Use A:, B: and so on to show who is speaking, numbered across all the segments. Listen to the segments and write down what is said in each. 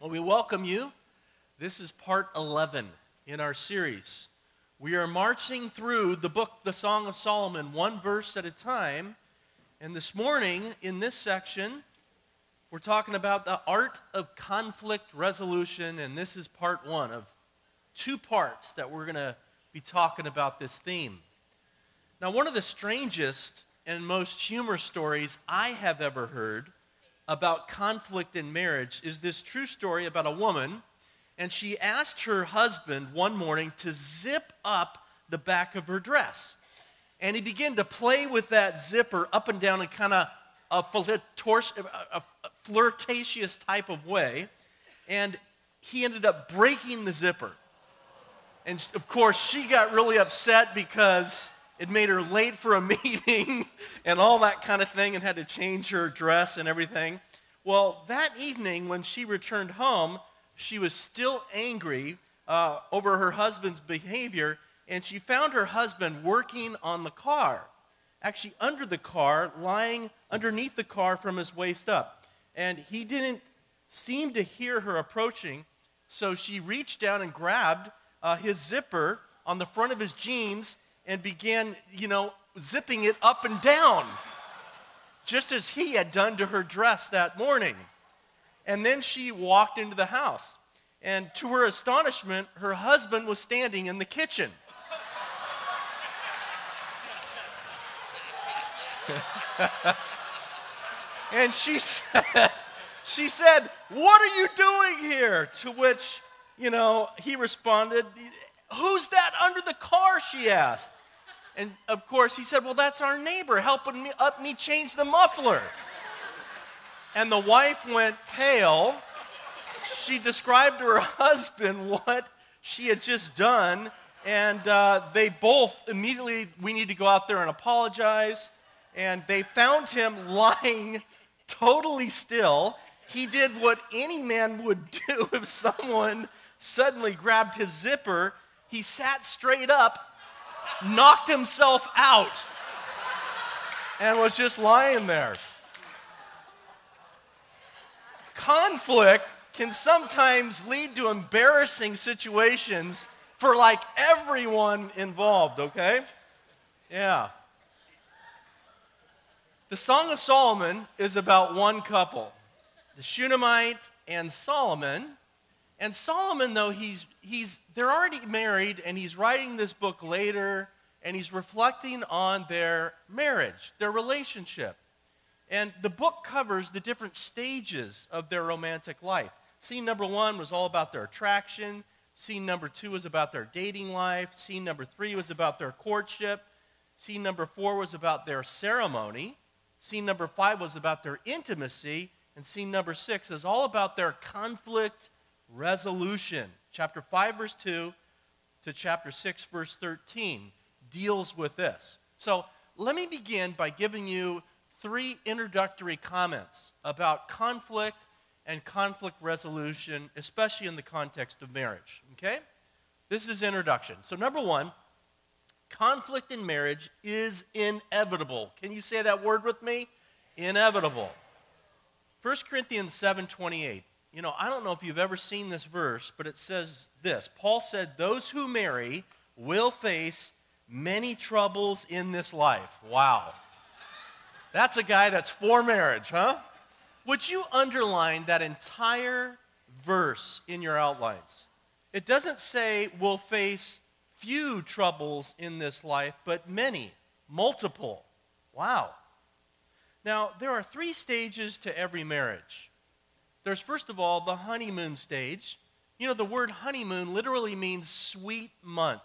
A: Well, we welcome you. This is part 11 in our series. We are marching through the book, the Song of Solomon, one verse at a time. And this morning, in this section, we're talking about the art of conflict resolution. And this is part one of two parts that we're going to be talking about this theme. Now, one of the strangest and most humorous stories I have ever heard about conflict in marriage is this true story about a woman, and she asked her husband one morning to zip up the back of her dress. And he began to play with that zipper up and down in kind of a, flirtatious type of way. And he ended up breaking the zipper. And of course, she got really upset because it made her late for a meeting and all that kind of thing and had to change her dress and everything. Well, that evening when she returned home, she was still angry uh, over her husband's behavior and she found her husband working on the car, actually under the car, lying underneath the car from his waist up. And he didn't seem to hear her approaching, so she reached down and grabbed uh, his zipper on the front of his jeans and began, you know, zipping it up and down, just as he had done to her dress that morning. And then she walked into the house. And to her astonishment, her husband was standing in the kitchen. and she said, she said, What are you doing here? To which, you know, he responded, Who's that under the car? She asked. And of course, he said, Well, that's our neighbor helping me up me change the muffler. And the wife went pale. She described to her husband what she had just done. And uh, they both immediately, we need to go out there and apologize. And they found him lying totally still. He did what any man would do if someone suddenly grabbed his zipper. He sat straight up knocked himself out and was just lying there. Conflict can sometimes lead to embarrassing situations for like everyone involved, okay? Yeah. The Song of Solomon is about one couple, the Shunammite and Solomon. And Solomon, though, he's, he's, they're already married and he's writing this book later and he's reflecting on their marriage, their relationship. And the book covers the different stages of their romantic life. Scene number one was all about their attraction. Scene number two was about their dating life. Scene number three was about their courtship. Scene number four was about their ceremony. Scene number five was about their intimacy. And scene number six is all about their conflict resolution. Chapter 5, verse 2 to chapter 6, verse 13 deals with this. So let me begin by giving you three introductory comments about conflict and conflict resolution, especially in the context of marriage. Okay? This is introduction. So, number one, conflict in marriage is inevitable. Can you say that word with me? Inevitable. 1 Corinthians 7 28. You know, I don't know if you've ever seen this verse, but it says this Paul said, Those who marry will face many troubles in this life. Wow. That's a guy that's for marriage, huh? Would you underline that entire verse in your outlines? It doesn't say we'll face few troubles in this life, but many, multiple. Wow. Now, there are three stages to every marriage. There's, first of all, the honeymoon stage. You know, the word honeymoon literally means sweet month.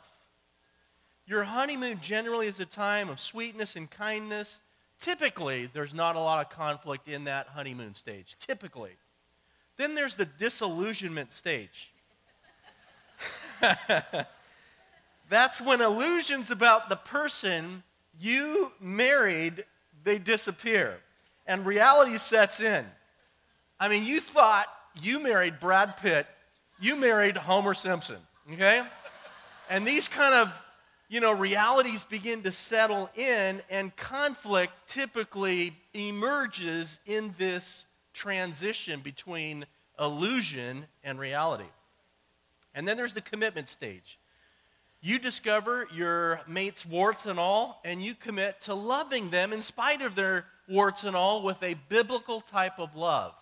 A: Your honeymoon generally is a time of sweetness and kindness. Typically, there's not a lot of conflict in that honeymoon stage. Typically. Then there's the disillusionment stage. That's when illusions about the person you married they disappear and reality sets in. I mean, you thought you married Brad Pitt, you married Homer Simpson, okay? And these kind of you know, realities begin to settle in, and conflict typically emerges in this transition between illusion and reality. And then there's the commitment stage. You discover your mate's warts and all, and you commit to loving them in spite of their warts and all with a biblical type of love.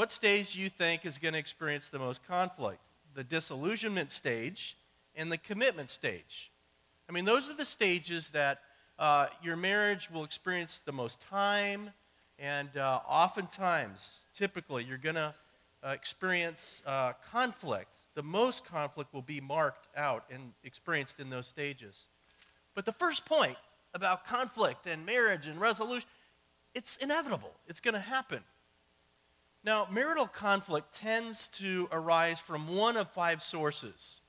A: What stage do you think is going to experience the most conflict? The disillusionment stage and the commitment stage. I mean, those are the stages that uh, your marriage will experience the most time, and uh, oftentimes, typically, you're going to uh, experience uh, conflict. The most conflict will be marked out and experienced in those stages. But the first point about conflict and marriage and resolution, it's inevitable. It's going to happen. Now, marital conflict tends to arise from one of five sources.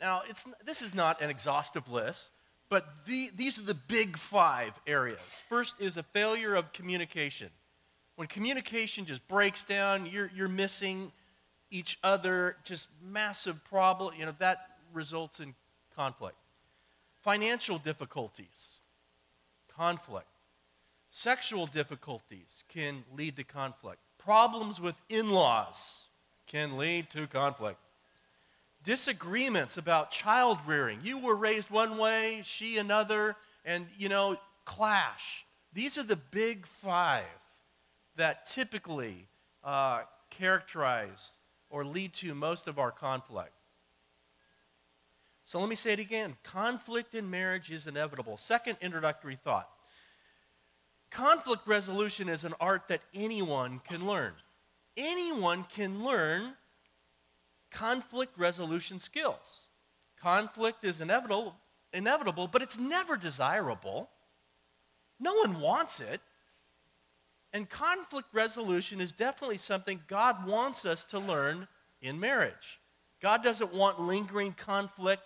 A: Now, this is not an exhaustive list, but the, these are the big five areas. First is a failure of communication. When communication just breaks down, you're, you're missing each other, just massive problem, you know, that results in conflict. Financial difficulties, conflict. Sexual difficulties can lead to conflict Problems with in laws can lead to conflict. Disagreements about child rearing. You were raised one way, she another, and, you know, clash. These are the big five that typically uh, characterize or lead to most of our conflict. So let me say it again conflict in marriage is inevitable. Second introductory thought conflict resolution is an art that anyone can learn. Anyone can learn conflict resolution skills. Conflict is inevitable, inevitable, but it's never desirable. No one wants it. And conflict resolution is definitely something God wants us to learn in marriage. God doesn't want lingering conflict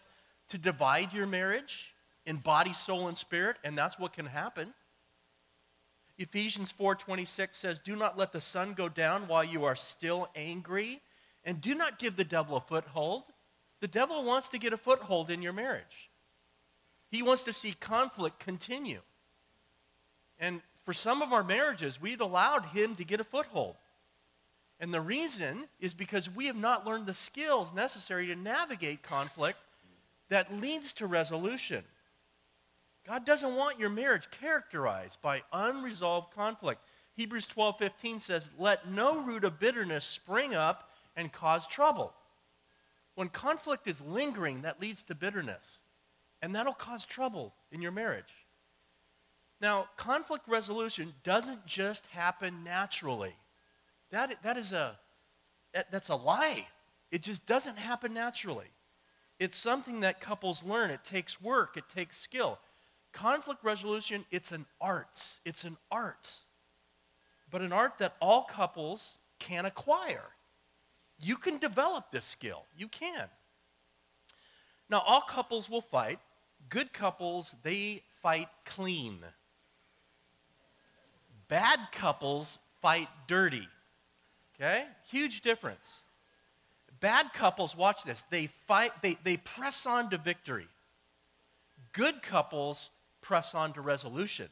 A: to divide your marriage in body, soul, and spirit, and that's what can happen. Ephesians 4:26 says, "Do not let the sun go down while you are still angry, and do not give the devil a foothold." The devil wants to get a foothold in your marriage. He wants to see conflict continue. And for some of our marriages, we've allowed him to get a foothold. And the reason is because we have not learned the skills necessary to navigate conflict that leads to resolution. God doesn't want your marriage characterized by unresolved conflict. Hebrews 12 15 says, Let no root of bitterness spring up and cause trouble. When conflict is lingering, that leads to bitterness, and that'll cause trouble in your marriage. Now, conflict resolution doesn't just happen naturally. That, that is a, that, that's a lie. It just doesn't happen naturally. It's something that couples learn. It takes work, it takes skill. Conflict resolution, it's an art. It's an art. But an art that all couples can acquire. You can develop this skill. You can. Now, all couples will fight. Good couples, they fight clean. Bad couples fight dirty. Okay? Huge difference. Bad couples, watch this, they fight, they, they press on to victory. Good couples press on to resolution.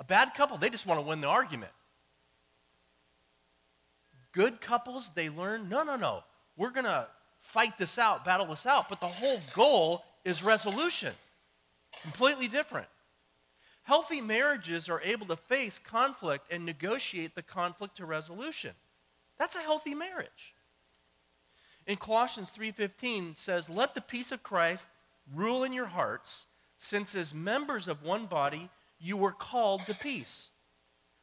A: A bad couple, they just want to win the argument. Good couples, they learn no, no, no. We're going to fight this out, battle this out, but the whole goal is resolution. Completely different. Healthy marriages are able to face conflict and negotiate the conflict to resolution. That's a healthy marriage. In Colossians 3:15 says, "Let the peace of Christ rule in your hearts, since as members of one body, you were called to peace.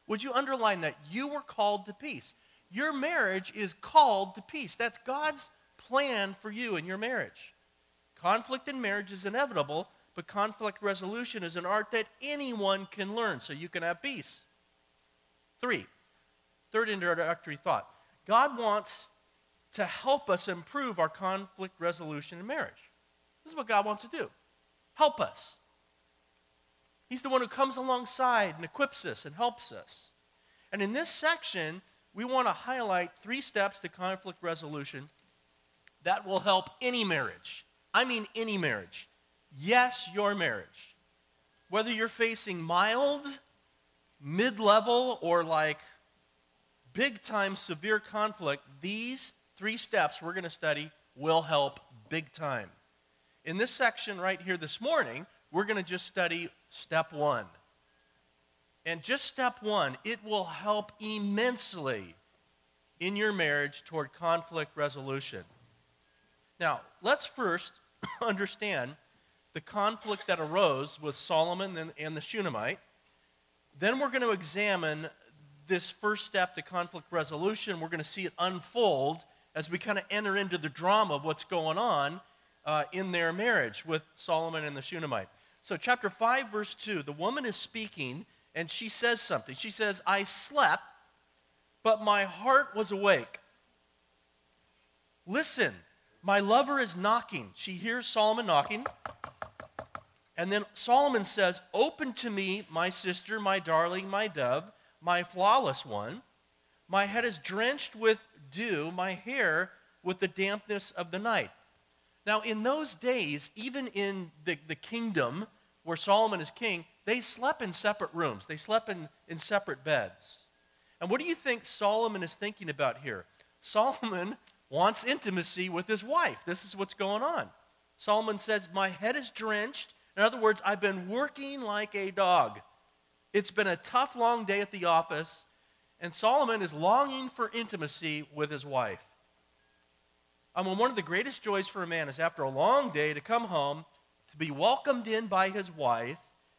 A: Would you underline that? You were called to peace. Your marriage is called to peace. That's God's plan for you and your marriage. Conflict in marriage is inevitable, but conflict resolution is an art that anyone can learn so you can have peace. Three, third introductory thought God wants to help us improve our conflict resolution in marriage. This is what God wants to do help us. He's the one who comes alongside and equips us and helps us. And in this section, we want to highlight three steps to conflict resolution that will help any marriage. I mean, any marriage. Yes, your marriage. Whether you're facing mild, mid level, or like big time severe conflict, these three steps we're going to study will help big time. In this section right here this morning, we're going to just study step one. And just step one, it will help immensely in your marriage toward conflict resolution. Now, let's first understand the conflict that arose with Solomon and, the Shunammite. Then we're going to examine this first step to conflict resolution. We're going to see it unfold as we kind of enter into the drama of what's going on uh, in their marriage with Solomon and the Shunammite. So, chapter 5, verse 2, the woman is speaking and she says something. She says, I slept, but my heart was awake. Listen, my lover is knocking. She hears Solomon knocking. And then Solomon says, Open to me, my sister, my darling, my dove, my flawless one. My head is drenched with dew, my hair with the dampness of the night. Now, in those days, even in the, the kingdom where Solomon is king, they slept in separate rooms, they slept in, in separate beds. And what do you think Solomon is thinking about here? Solomon wants intimacy with his wife. This is what's going on. Solomon says, My head is drenched. In other words, I've been working like a dog. It's been a tough, long day at the office, and Solomon is longing for intimacy with his wife. I mean, one of the greatest joys for a man is after a long day to come home, to be welcomed in by his wife,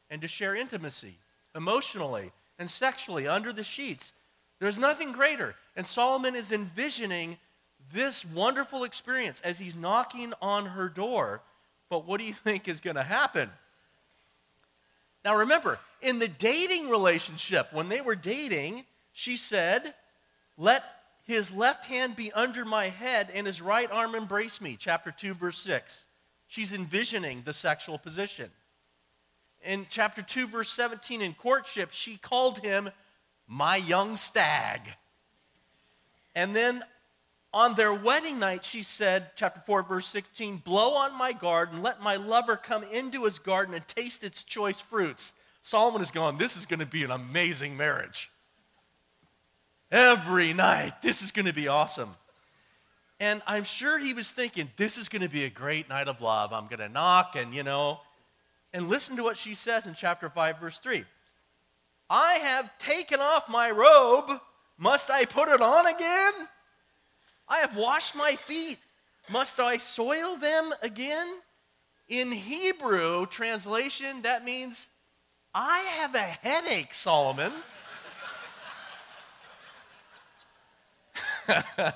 A: and to share intimacy emotionally and sexually under the sheets. There's nothing greater. And Solomon is envisioning this wonderful experience as he's knocking on her door. But what do you think is going to happen? Now, remember, in the dating relationship, when they were dating, she said, Let his left hand be under my head and his right arm embrace me. Chapter 2, verse 6. She's envisioning the sexual position. In chapter 2, verse 17, in courtship, she called him my young stag. And then on their wedding night, she said, chapter 4, verse 16, Blow on my garden, let my lover come into his garden and taste its choice fruits. Solomon is going, This is going to be an amazing marriage. Every night, this is going to be awesome. And I'm sure he was thinking, This is going to be a great night of love. I'm going to knock, and you know. And listen to what she says in chapter 5, verse 3. I have taken off my robe. Must I put it on again? I have washed my feet. Must I soil them again? In Hebrew translation, that means, I have a headache, Solomon.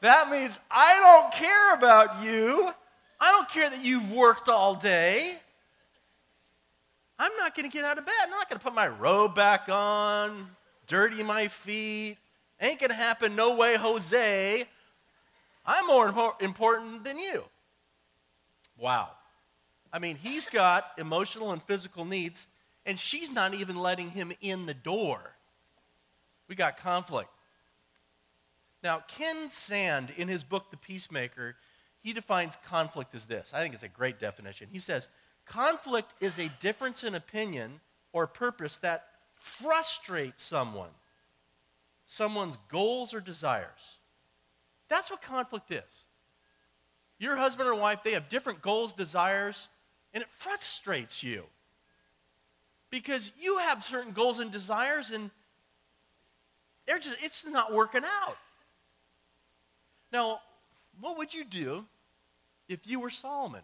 A: that means, I don't care about you. I don't care that you've worked all day. I'm not going to get out of bed. I'm not going to put my robe back on, dirty my feet. Ain't going to happen, no way, Jose. I'm more important than you. Wow. I mean, he's got emotional and physical needs, and she's not even letting him in the door. We got conflict. Now, Ken Sande, in his book, The Peacemaker, he defines conflict as this. I think it's a great definition. He says, conflict is a difference in opinion or purpose that frustrates someone, someone's goals or desires. That's what conflict is. Your husband or wife, they have different goals, desires, and it frustrates you. Because you have certain goals and desires and they're just it's not working out. Now, what would you do if you were Solomon?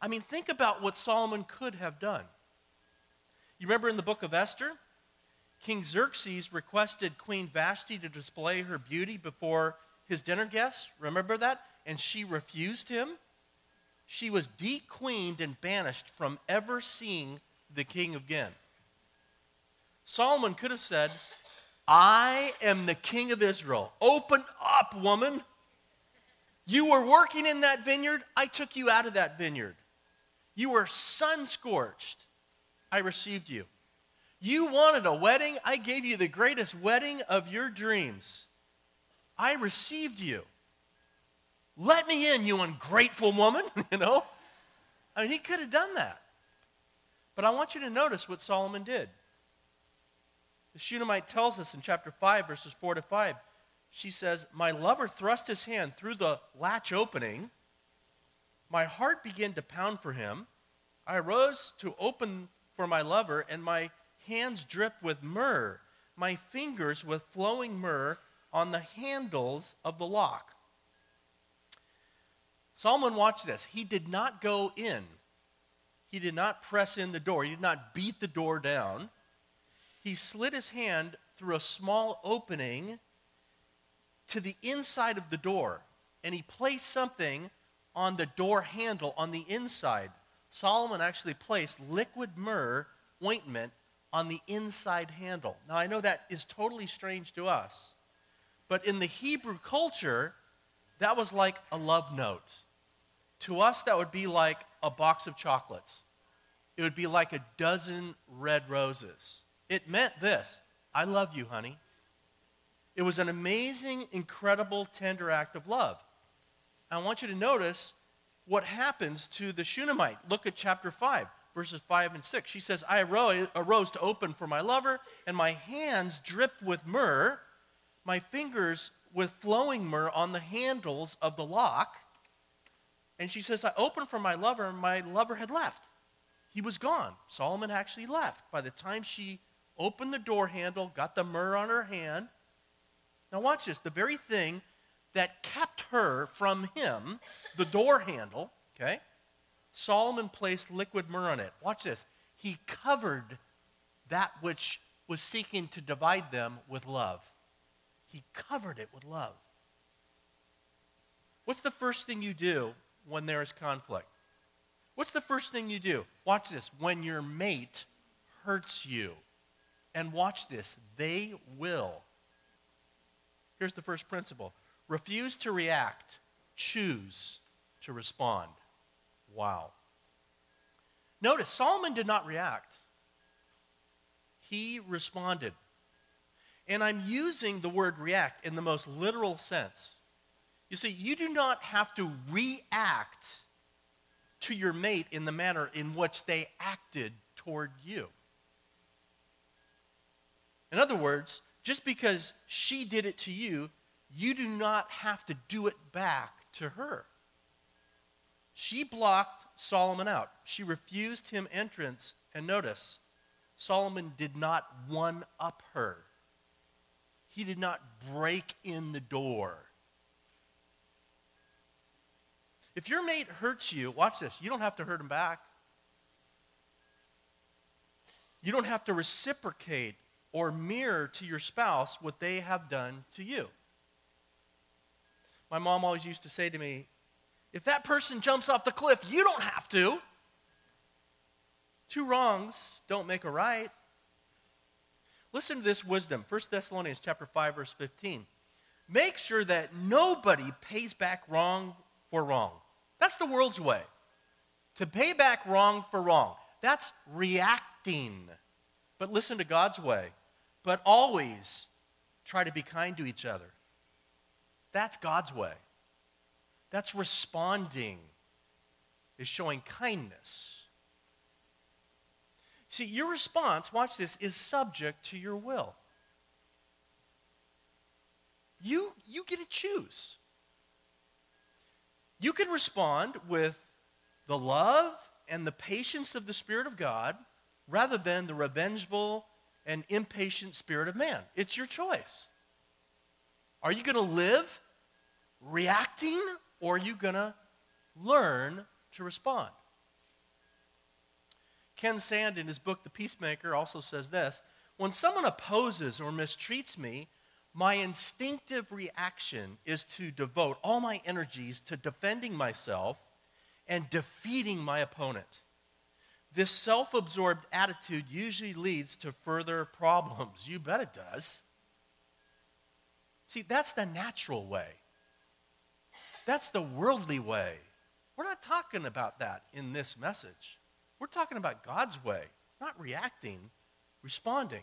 A: I mean, think about what Solomon could have done. You remember in the book of Esther? King Xerxes requested Queen Vashti to display her beauty before his dinner guests. Remember that? And she refused him. She was dequeened and banished from ever seeing the king again. Solomon could have said, I am the king of Israel. Open up, woman. You were working in that vineyard. I took you out of that vineyard. You were sun scorched. I received you. You wanted a wedding. I gave you the greatest wedding of your dreams. I received you. Let me in, you ungrateful woman, you know? I mean, he could have done that. But I want you to notice what Solomon did. The Shunammite tells us in chapter 5, verses 4 to 5, she says, My lover thrust his hand through the latch opening. My heart began to pound for him. I rose to open for my lover, and my hands dripped with myrrh, my fingers with flowing myrrh on the handles of the lock. Solomon, watch this. He did not go in, he did not press in the door, he did not beat the door down. He slid his hand through a small opening to the inside of the door, and he placed something on the door handle on the inside. Solomon actually placed liquid myrrh ointment on the inside handle. Now, I know that is totally strange to us, but in the Hebrew culture, that was like a love note. To us, that would be like a box of chocolates, it would be like a dozen red roses. It meant this I love you, honey. It was an amazing, incredible, tender act of love. I want you to notice what happens to the Shunammite. Look at chapter 5, verses 5 and 6. She says, I arose to open for my lover, and my hands dripped with myrrh, my fingers with flowing myrrh on the handles of the lock. And she says, I opened for my lover, and my lover had left. He was gone. Solomon actually left. By the time she opened the door handle, got the myrrh on her hand, now, watch this. The very thing that kept her from him, the door handle, okay? Solomon placed liquid myrrh on it. Watch this. He covered that which was seeking to divide them with love. He covered it with love. What's the first thing you do when there is conflict? What's the first thing you do? Watch this. When your mate hurts you, and watch this, they will. Here's the first principle refuse to react, choose to respond. Wow. Notice, Solomon did not react, he responded. And I'm using the word react in the most literal sense. You see, you do not have to react to your mate in the manner in which they acted toward you. In other words, just because she did it to you, you do not have to do it back to her. She blocked Solomon out. She refused him entrance. And notice, Solomon did not one up her. He did not break in the door. If your mate hurts you, watch this, you don't have to hurt him back. You don't have to reciprocate or mirror to your spouse what they have done to you. My mom always used to say to me, if that person jumps off the cliff, you don't have to. Two wrongs don't make a right. Listen to this wisdom. 1 Thessalonians chapter 5 verse 15. Make sure that nobody pays back wrong for wrong. That's the world's way. To pay back wrong for wrong. That's reacting. But listen to God's way but always try to be kind to each other. That's God's way. That's responding, is showing kindness. See, your response, watch this, is subject to your will. You, you get to choose. You can respond with the love and the patience of the Spirit of God rather than the revengeful and impatient spirit of man. It's your choice. Are you going to live reacting or are you going to learn to respond? Ken Sande, in his book, The Peacemaker, also says this When someone opposes or mistreats me, my instinctive reaction is to devote all my energies to defending myself and defeating my opponent. This self absorbed attitude usually leads to further problems. You bet it does. See, that's the natural way, that's the worldly way. We're not talking about that in this message. We're talking about God's way, not reacting, responding.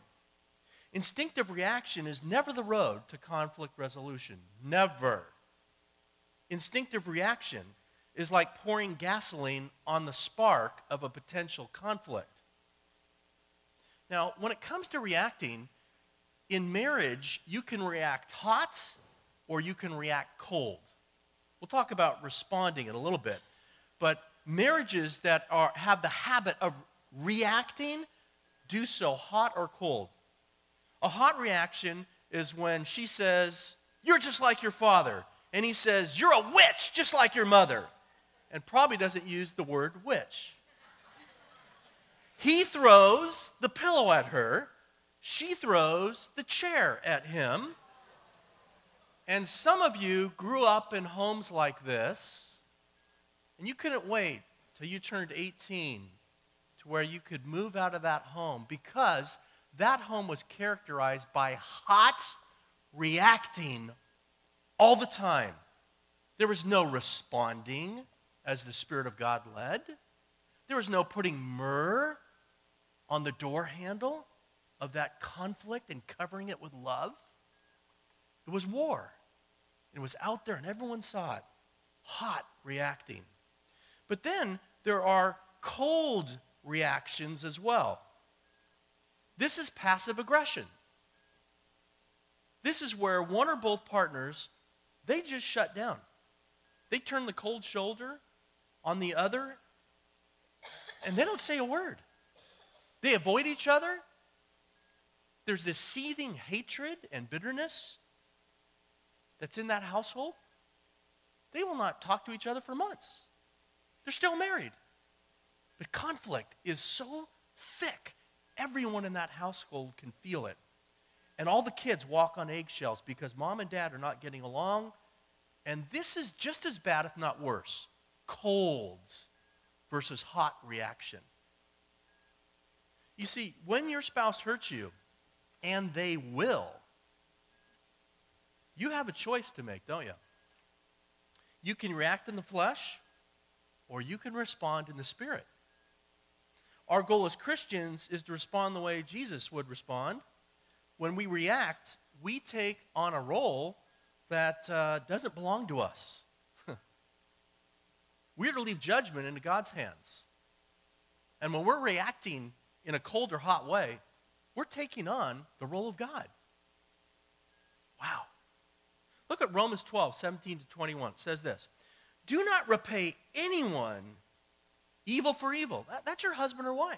A: Instinctive reaction is never the road to conflict resolution. Never. Instinctive reaction is like pouring gasoline on the spark of a potential conflict. Now, when it comes to reacting, in marriage, you can react hot or you can react cold. We'll talk about responding in a little bit. But marriages that are, have the habit of reacting do so hot or cold. A hot reaction is when she says, You're just like your father. And he says, You're a witch, just like your mother. And probably doesn't use the word witch. He throws the pillow at her, she throws the chair at him. And some of you grew up in homes like this, and you couldn't wait till you turned 18 to where you could move out of that home because that home was characterized by hot reacting all the time. There was no responding as the Spirit of God led. There was no putting myrrh on the door handle of that conflict and covering it with love. It was war. It was out there and everyone saw it. Hot reacting. But then there are cold reactions as well. This is passive aggression. This is where one or both partners, they just shut down. They turn the cold shoulder on the other, and they don't say a word. They avoid each other. There's this seething hatred and bitterness that's in that household. They will not talk to each other for months. They're still married. But conflict is so thick, everyone in that household can feel it. And all the kids walk on eggshells because mom and dad are not getting along. And this is just as bad, if not worse colds versus hot reaction. You see, when your spouse hurts you, and they will, you have a choice to make, don't you? You can react in the flesh, or you can respond in the spirit. Our goal as Christians is to respond the way Jesus would respond. When we react, we take on a role that uh, doesn't belong to us. We're to leave judgment into God's hands. And when we're reacting in a cold or hot way, we're taking on the role of God. Wow. Look at Romans 12, 17 to 21. It says this Do not repay anyone evil for evil. That, that's your husband or wife.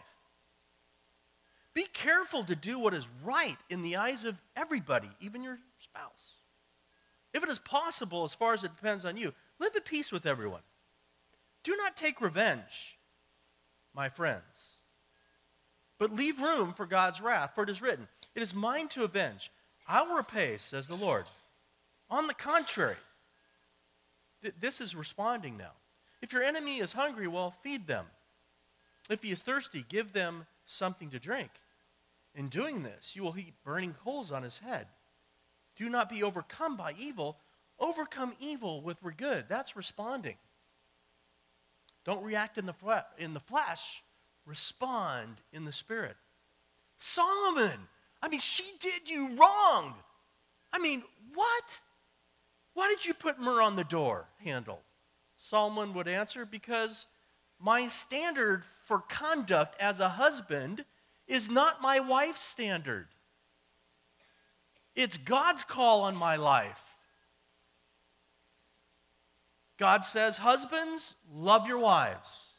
A: Be careful to do what is right in the eyes of everybody, even your spouse. If it is possible, as far as it depends on you, live at peace with everyone. Do not take revenge, my friends but leave room for God's wrath, for it is written, It is mine to avenge. I will repay, says the Lord. On the contrary, th- this is responding now. If your enemy is hungry, well, feed them. If he is thirsty, give them something to drink. In doing this, you will heap burning coals on his head. Do not be overcome by evil. Overcome evil with good. That's responding. Don't react in the, in the flesh, respond in the Spirit. Solomon, I mean, she did you wrong. I mean, what? Why did you put myrrh on the door handle? Solomon would answer, Because my standard for conduct as a husband is not my wife's standard. It's God's call on my life. God says, Husbands, love your wives.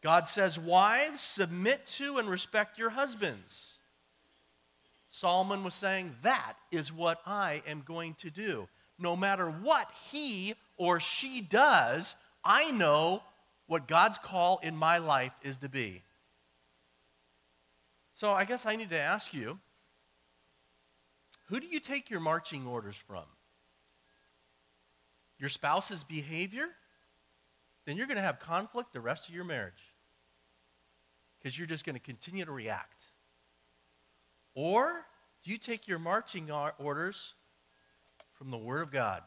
A: God says, Wives, submit to and respect your husbands. Solomon was saying, That is what I am going to do. No matter what he or she does, I know what God's call in my life is to be. So I guess I need to ask you who do you take your marching orders from? Your spouse's behavior? Then you're going to have conflict the rest of your marriage because you're just going to continue to react? Or do you take your marching orders from the Word of God?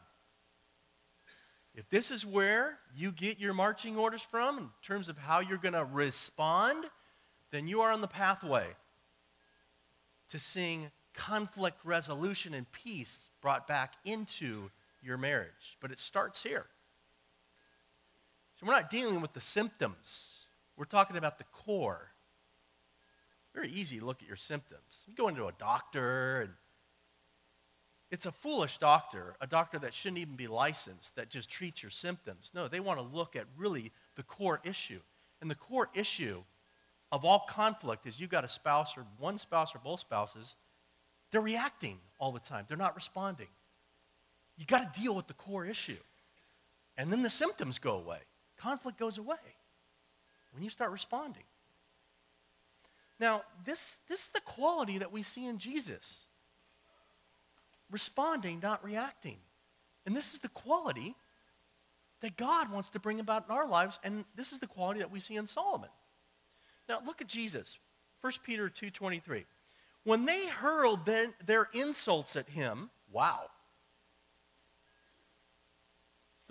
A: If this is where you get your marching orders from in terms of how you're going to respond, then you are on the pathway to seeing conflict resolution and peace brought back into your marriage. But it starts here. So we're not dealing with the symptoms we're talking about the core. very easy to look at your symptoms. You go into a doctor, and it's a foolish doctor, a doctor that shouldn't even be licensed, that just treats your symptoms. No, they want to look at really the core issue. And the core issue of all conflict is you've got a spouse or one spouse or both spouses, they're reacting all the time, they're not responding. You got to deal with the core issue. And then the symptoms go away. Conflict goes away when you start responding. Now, this, this is the quality that we see in Jesus responding, not reacting. And this is the quality that God wants to bring about in our lives, and this is the quality that we see in Solomon. Now, look at Jesus. 1 Peter 2.23. When they hurled their insults at him, wow.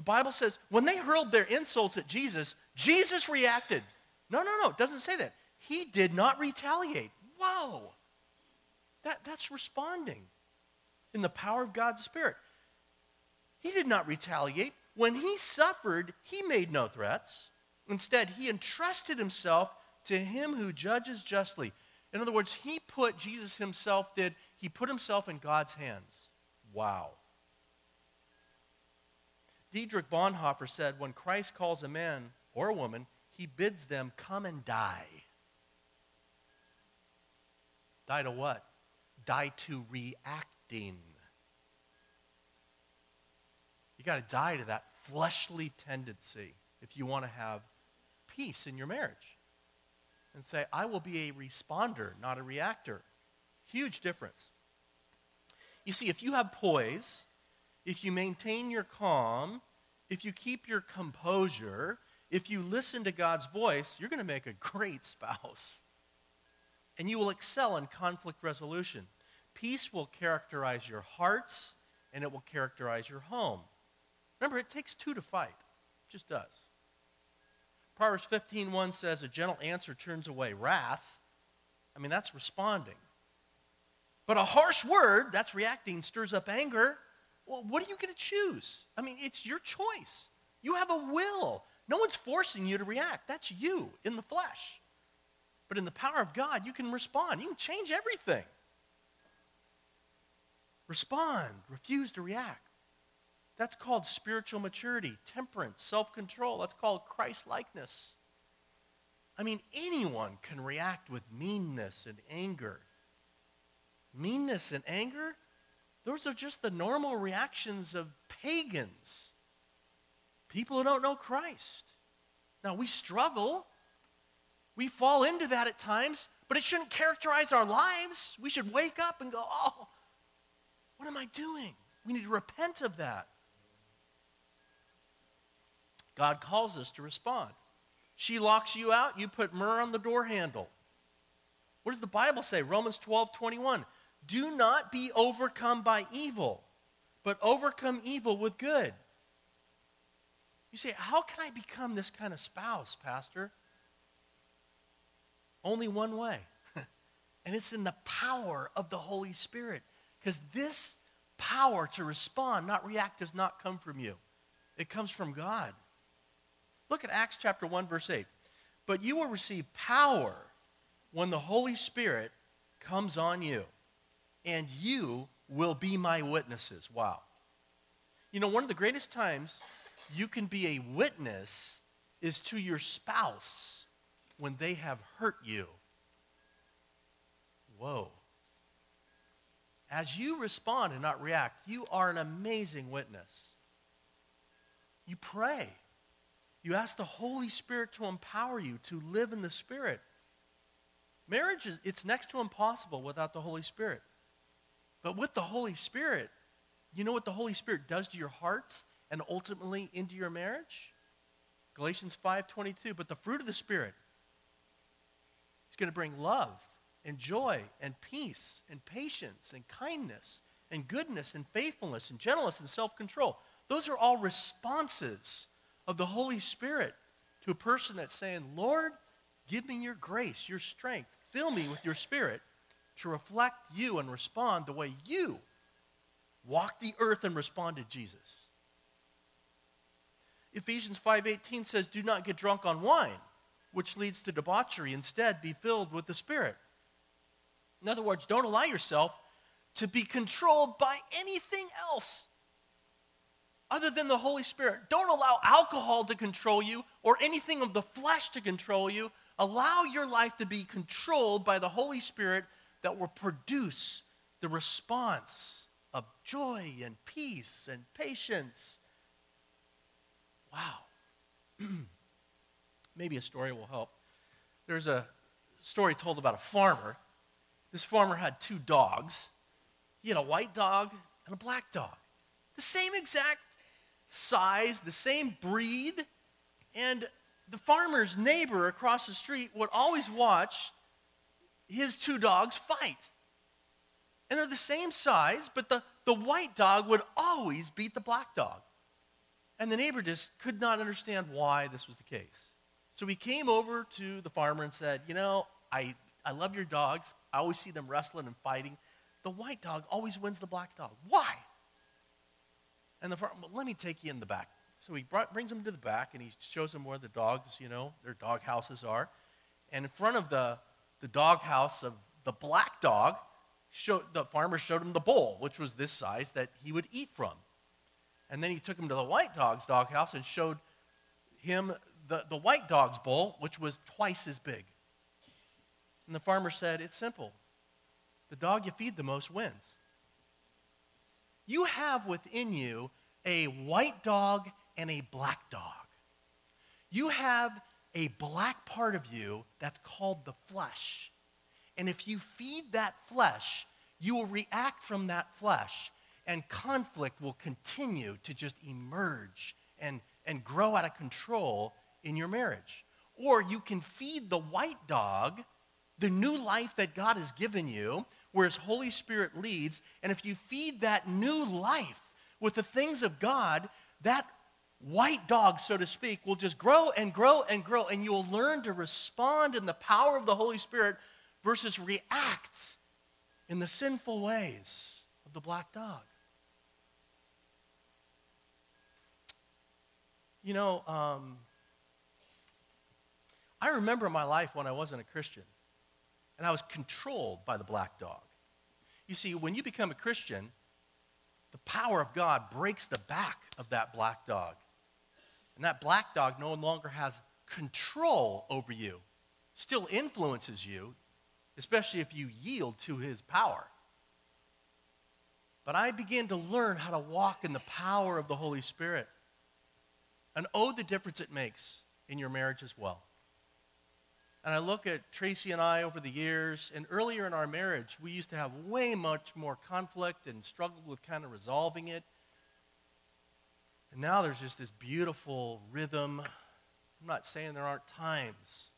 A: The Bible says, when they hurled their insults at Jesus, Jesus reacted. No, no, no, it doesn't say that. He did not retaliate. Whoa. That, that's responding in the power of God's Spirit. He did not retaliate. When he suffered, he made no threats. Instead, he entrusted himself to him who judges justly. In other words, he put, Jesus himself did, he put himself in God's hands. Wow. Dietrich Bonhoeffer said, when Christ calls a man or a woman, he bids them come and die. Die to what? Die to reacting. You got to die to that fleshly tendency if you want to have peace in your marriage. And say, I will be a responder, not a reactor. Huge difference. You see, if you have poise, if you maintain your calm, if you keep your composure, if you listen to God's voice, you're going to make a great spouse. And you will excel in conflict resolution. Peace will characterize your hearts and it will characterize your home. Remember, it takes two to fight. It just does. Proverbs 15:1 says a gentle answer turns away wrath. I mean, that's responding. But a harsh word, that's reacting, stirs up anger. Well, what are you going to choose? I mean, it's your choice. You have a will. No one's forcing you to react. That's you in the flesh. But in the power of God, you can respond. You can change everything. Respond, refuse to react. That's called spiritual maturity, temperance, self control. That's called Christ likeness. I mean, anyone can react with meanness and anger. Meanness and anger, those are just the normal reactions of pagans, people who don't know Christ. Now, we struggle. We fall into that at times, but it shouldn't characterize our lives. We should wake up and go, oh, what am I doing? We need to repent of that. God calls us to respond. She locks you out, you put myrrh on the door handle. What does the Bible say? Romans 12 21. Do not be overcome by evil, but overcome evil with good. You say, How can I become this kind of spouse, Pastor? Only one way, and it's in the power of the Holy Spirit. Because this power to respond, not react, does not come from you, it comes from God. Look at Acts chapter 1, verse 8. But you will receive power when the Holy Spirit comes on you and you will be my witnesses. Wow. You know, one of the greatest times you can be a witness is to your spouse when they have hurt you. Whoa. As you respond and not react, you are an amazing witness. You pray. You ask the Holy Spirit to empower you to live in the Spirit. Marriage is it's next to impossible without the Holy Spirit. But with the Holy Spirit, you know what the Holy Spirit does to your hearts and ultimately into your marriage? Galatians 5:22, but the fruit of the Spirit is going to bring love and joy and peace and patience and kindness and goodness and faithfulness and gentleness and self-control. Those are all responses of the Holy Spirit to a person that's saying, Lord, give me your grace, your strength, fill me with your spirit to reflect you and respond the way you walked the earth and responded Jesus. Ephesians 5:18 says, "Do not get drunk on wine, which leads to debauchery. Instead, be filled with the Spirit." In other words, don't allow yourself to be controlled by anything else other than the Holy Spirit. Don't allow alcohol to control you or anything of the flesh to control you. Allow your life to be controlled by the Holy Spirit that will produce the response of joy and peace and patience. Wow. Maybe a story will help. There's a story told about a farmer. This farmer had two dogs. He had a white dog and a black dog. The same exact size, the same breed. And the farmer's neighbor across the street would always watch his two dogs fight. And they're the same size, but the, the white dog would always beat the black dog. And the neighbor just could not understand why this was the case. So he came over to the farmer and said, You know, I, I love your dogs. I always see them wrestling and fighting. The white dog always wins the black dog. Why? And the farmer, well, let me take you in the back. So he brought, brings him to the back and he shows him where the dogs, you know, their dog houses are. And in front of the, the dog house of the black dog, showed, the farmer showed him the bowl, which was this size that he would eat from. And then he took him to the white dog's dog house and showed him the, the white dog's bowl, which was twice as big. And the farmer said, It's simple. The dog you feed the most wins. You have within you a white dog and a black dog. You have a black part of you that's called the flesh. And if you feed that flesh, you will react from that flesh, and conflict will continue to just emerge and, and grow out of control in your marriage. Or you can feed the white dog the new life that God has given you, where His Holy Spirit leads. And if you feed that new life with the things of God, that white dog, so to speak, will just grow and grow and grow, and you'll learn to respond in the power of the Holy Spirit versus react in the sinful ways of the black dog. You know, um, I remember my life when I wasn't a Christian, and I was controlled by the black dog. You see, when you become a Christian, the power of God breaks the back of that black dog. And that black dog no longer has control over you, still influences you, especially if you yield to his power. But I began to learn how to walk in the power of the Holy Spirit. And oh, the difference it makes in your marriage as well. And I look at Tracy and I over the years, and earlier in our marriage, we used to have way much more conflict and struggled with kind of resolving it. And now there's just this beautiful rhythm. I'm not saying there aren't times,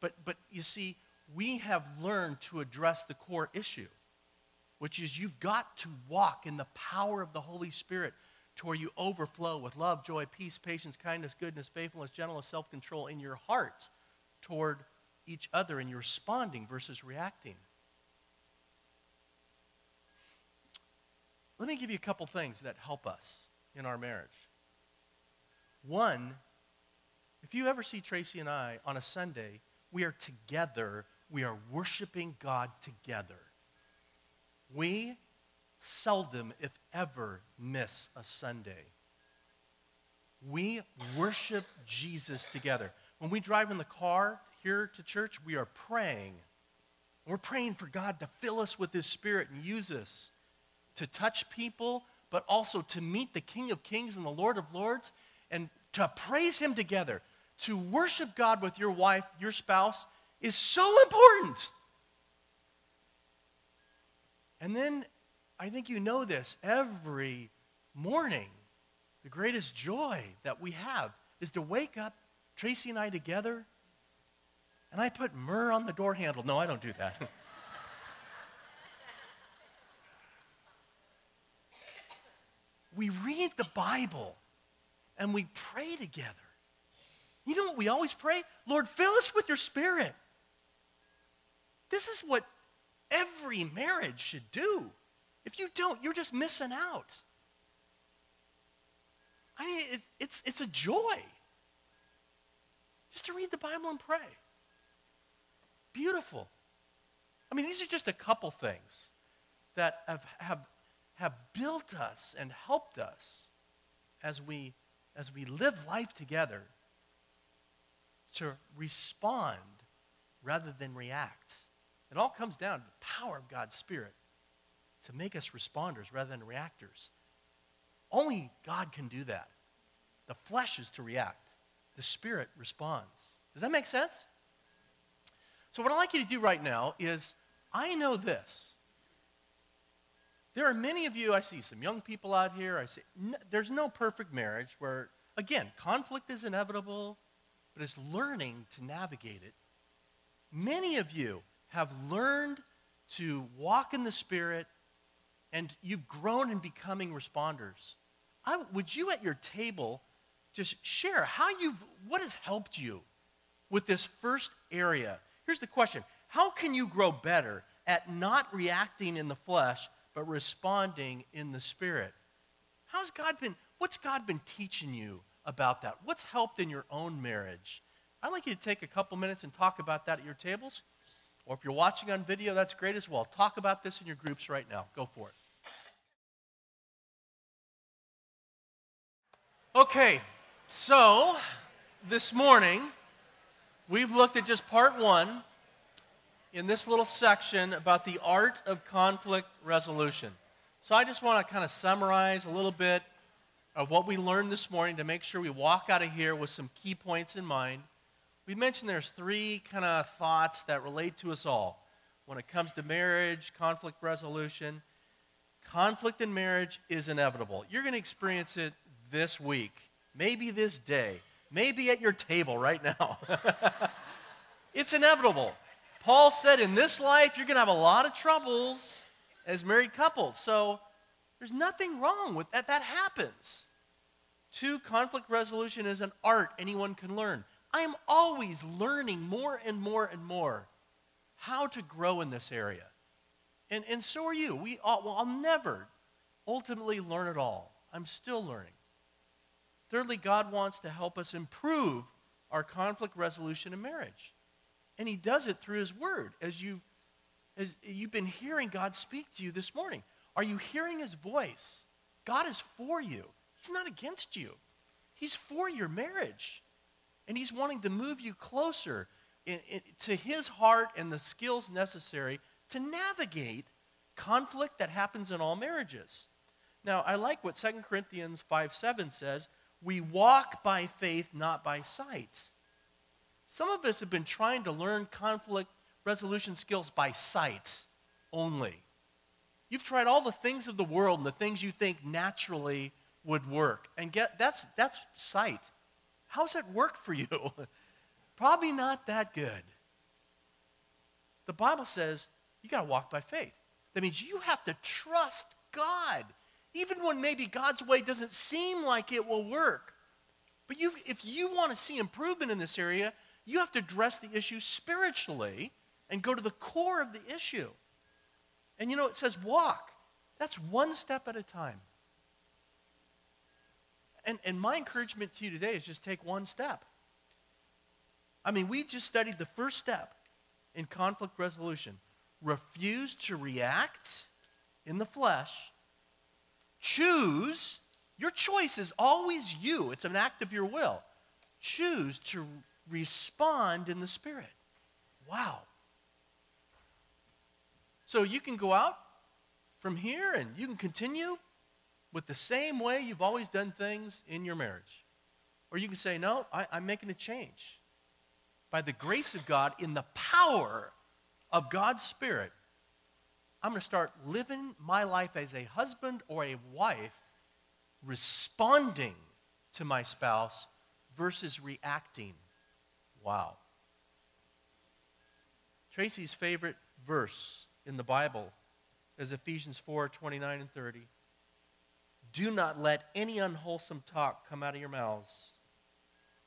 A: but, but you see, we have learned to address the core issue, which is you've got to walk in the power of the Holy Spirit to where you overflow with love, joy, peace, patience, kindness, goodness, faithfulness, gentleness, self control in your heart toward each other and you're responding versus reacting. Let me give you a couple things that help us in our marriage. One, if you ever see Tracy and I on a Sunday, we are together, we are worshiping God together. We seldom, if ever, miss a Sunday. We worship Jesus together. When we drive in the car here to church, we are praying. We're praying for God to fill us with His Spirit and use us to touch people, but also to meet the King of Kings and the Lord of Lords and to praise Him together. To worship God with your wife, your spouse, is so important. And then I think you know this every morning, the greatest joy that we have is to wake up Tracy and I together, and I put myrrh on the door handle. No, I don't do that. we read the Bible and we pray together. You know what we always pray? Lord, fill us with your spirit. This is what every marriage should do. If you don't, you're just missing out. I mean, it, it's, it's a joy just to read the Bible and pray. Beautiful. I mean, these are just a couple things that have, have, have built us and helped us as we, as we live life together to respond rather than react. It all comes down to the power of God's Spirit to make us responders rather than reactors. Only God can do that. The flesh is to react, the Spirit responds. Does that make sense? So, what I'd like you to do right now is I know this. There are many of you, I see some young people out here. I see, there's no perfect marriage where, again, conflict is inevitable, but it's learning to navigate it. Many of you have learned to walk in the Spirit and you've grown in becoming responders. I, would you at your table just share how you've, what has helped you with this first area? Here's the question. How can you grow better at not reacting in the flesh but responding in the spirit? How's God been what's God been teaching you about that? What's helped in your own marriage? I'd like you to take a couple minutes and talk about that at your tables. Or if you're watching on video, that's great as well. Talk about this in your groups right now. Go for it. Okay, so this morning, we've looked at just part one in this little section about the art of conflict resolution. So I just want to kind of summarize a little bit of what we learned this morning to make sure we walk out of here with some key points in mind we mentioned there's three kind of thoughts that relate to us all when it comes to marriage, conflict resolution. Conflict in marriage is inevitable. You're going to experience it this week, maybe this day, maybe at your table right now. it's inevitable. Paul said in this life, you're going to have a lot of troubles as married couples. So there's nothing wrong with that. That happens. Two, conflict resolution is an art anyone can learn. I am always learning more and more and more how to grow in this area. And, and so are you. We all, well, I'll never ultimately learn it all. I'm still learning. Thirdly, God wants to help us improve our conflict resolution in marriage. And He does it through His Word, as you've, as you've been hearing God speak to you this morning. Are you hearing His voice? God is for you, He's not against you, He's for your marriage. And He's wanting to move you closer in, in, to His heart and the skills necessary to navigate conflict that happens in all marriages. Now, I like what 2 Corinthians 5 7 says we walk by faith, not by sight. Some of us have been trying to learn conflict resolution skills by sight only. You've tried all the things of the world and the things you think naturally would work. And get that's that's sight. How's it work for you? Probably not that good. The Bible says you got to walk by faith. That means you have to trust God, even when maybe God's way doesn't seem like it will work. But you, if you want to see improvement in this area, you have to address the issue spiritually and go to the core of the issue. And you know, it says walk. That's one step at a time. And, and my encouragement to you today is just take one step. I mean, we just studied the first step in conflict resolution refuse to react in the flesh, choose. Your choice is always you, it's an act of your will. Choose to respond in the Spirit. Wow. So you can go out from here and you can continue with the same way you've always done things in your marriage. Or you can say, no, I, am making a change. By the grace of God, in the power of God's Spirit, I'm going to start living my life as a husband or a wife, responding to my spouse versus reacting. Wow. Tracy's favorite verse in the Bible is Ephesians 4 29 and 30. Do not let any unwholesome talk come out of your mouths,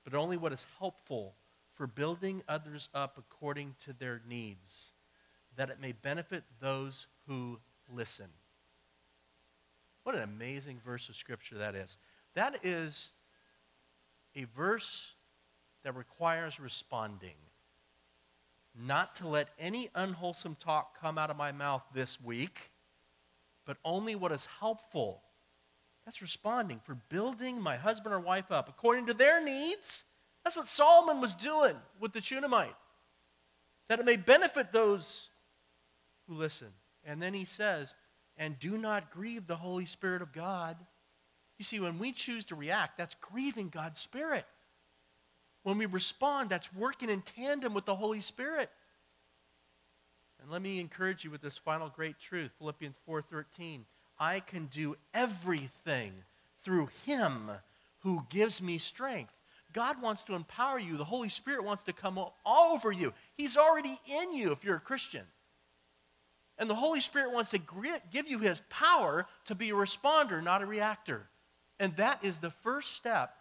A: but only what is helpful for building others up according to their needs, that it may benefit those who listen. What an amazing verse of Scripture that is. That is a verse that requires responding, not to let any unwholesome talk come out of my mouth this week, but only what is helpful. That's responding for building my husband or wife up according to their needs. That's what Solomon was doing with the Shunammite, that it may benefit those who listen. And then he says, and do not grieve the Holy Spirit of God. You see, when we choose to react, that's grieving God's Spirit. When we respond, that's working in tandem with the Holy Spirit. And let me encourage you with this final great truth, Philippians 4:13. I can do everything through him who gives me strength. God wants to empower you. The Holy Spirit wants to come all over you. He's already in you if you're a Christian. And the Holy Spirit wants to give you his power to be a responder, not a reactor. And that is the first step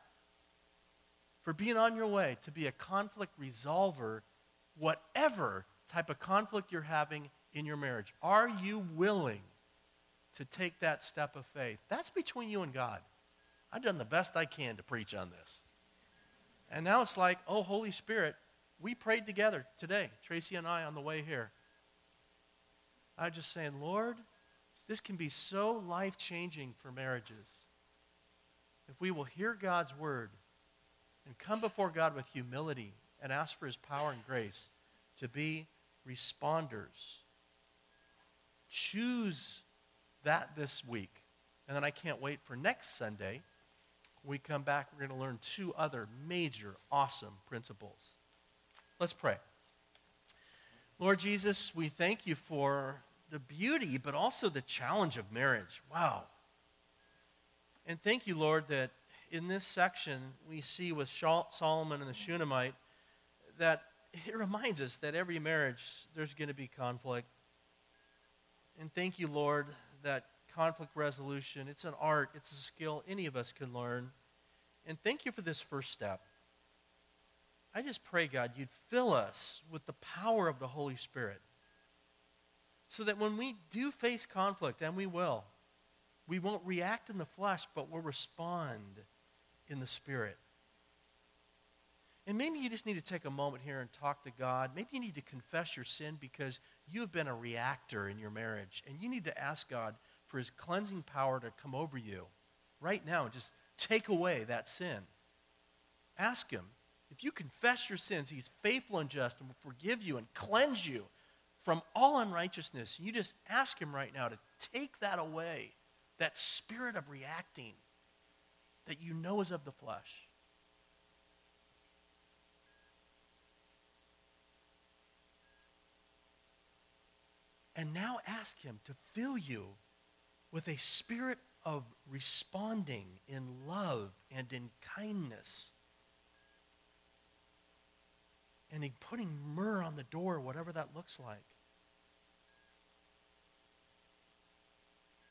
A: for being on your way to be a conflict resolver, whatever type of conflict you're having in your marriage. Are you willing to take that step of faith? That's between you and God. I've done the best I can to preach on this. And now it's like, oh, Holy Spirit, we prayed together today, Tracy and I, on the way here. I'm just saying, Lord, this can be so life changing for marriages. If we will hear God's word and come before God with humility and ask for his power and grace to be responders. Choose that this week. And then I can't wait for next Sunday. we come back, we're going to learn two other major, awesome principles. Let's pray. Lord Jesus, we thank you for the beauty, but also the challenge of marriage. Wow. And thank you, Lord, that in this section we see with Solomon and the Shunammite that it reminds us that every marriage there's going to be conflict. And thank you, Lord, that conflict resolution, it's an art, it's a skill any of us can learn. And thank you for this first step. I just pray, God, you'd fill us with the power of the Holy Spirit so that when we do face conflict, and we will, we won't react in the flesh, but we'll respond in the Spirit. And maybe you just need to take a moment here and talk to God. Maybe you need to confess your sin because you have been a reactor in your marriage. And you need to ask God for his cleansing power to come over you right now and just take away that sin. Ask him. If you confess your sins, he's faithful and just and will forgive you and cleanse you from all unrighteousness. You just ask him right now to take that away, that spirit of reacting that you know is of the flesh. And now ask Him to fill you with a spirit of responding in love and in kindness. And in putting myrrh on the door, whatever that looks like.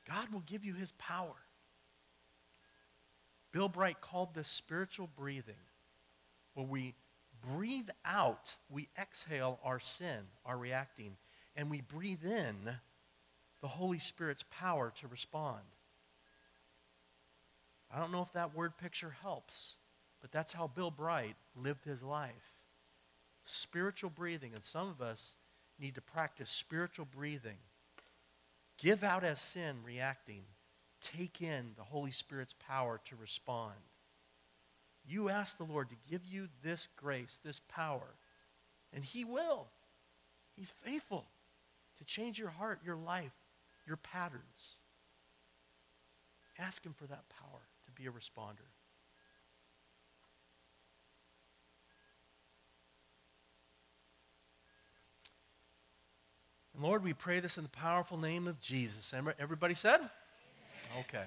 A: God will give you his power. Bill Bright called this spiritual breathing, where we breathe out, we exhale our sin, our reacting, and we breathe in the Holy Spirit's power to respond. I don't know if that word picture helps, but that's how Bill Bright lived his life. Spiritual breathing, and some of us need to practice spiritual breathing. Give out as sin, reacting. Take in the Holy Spirit's power to respond. You ask the Lord to give you this grace, this power, and He will. He's faithful to change your heart, your life, your patterns. Ask Him for that power to be a responder. And Lord, we pray this in the powerful name of Jesus. Everybody said? Okay.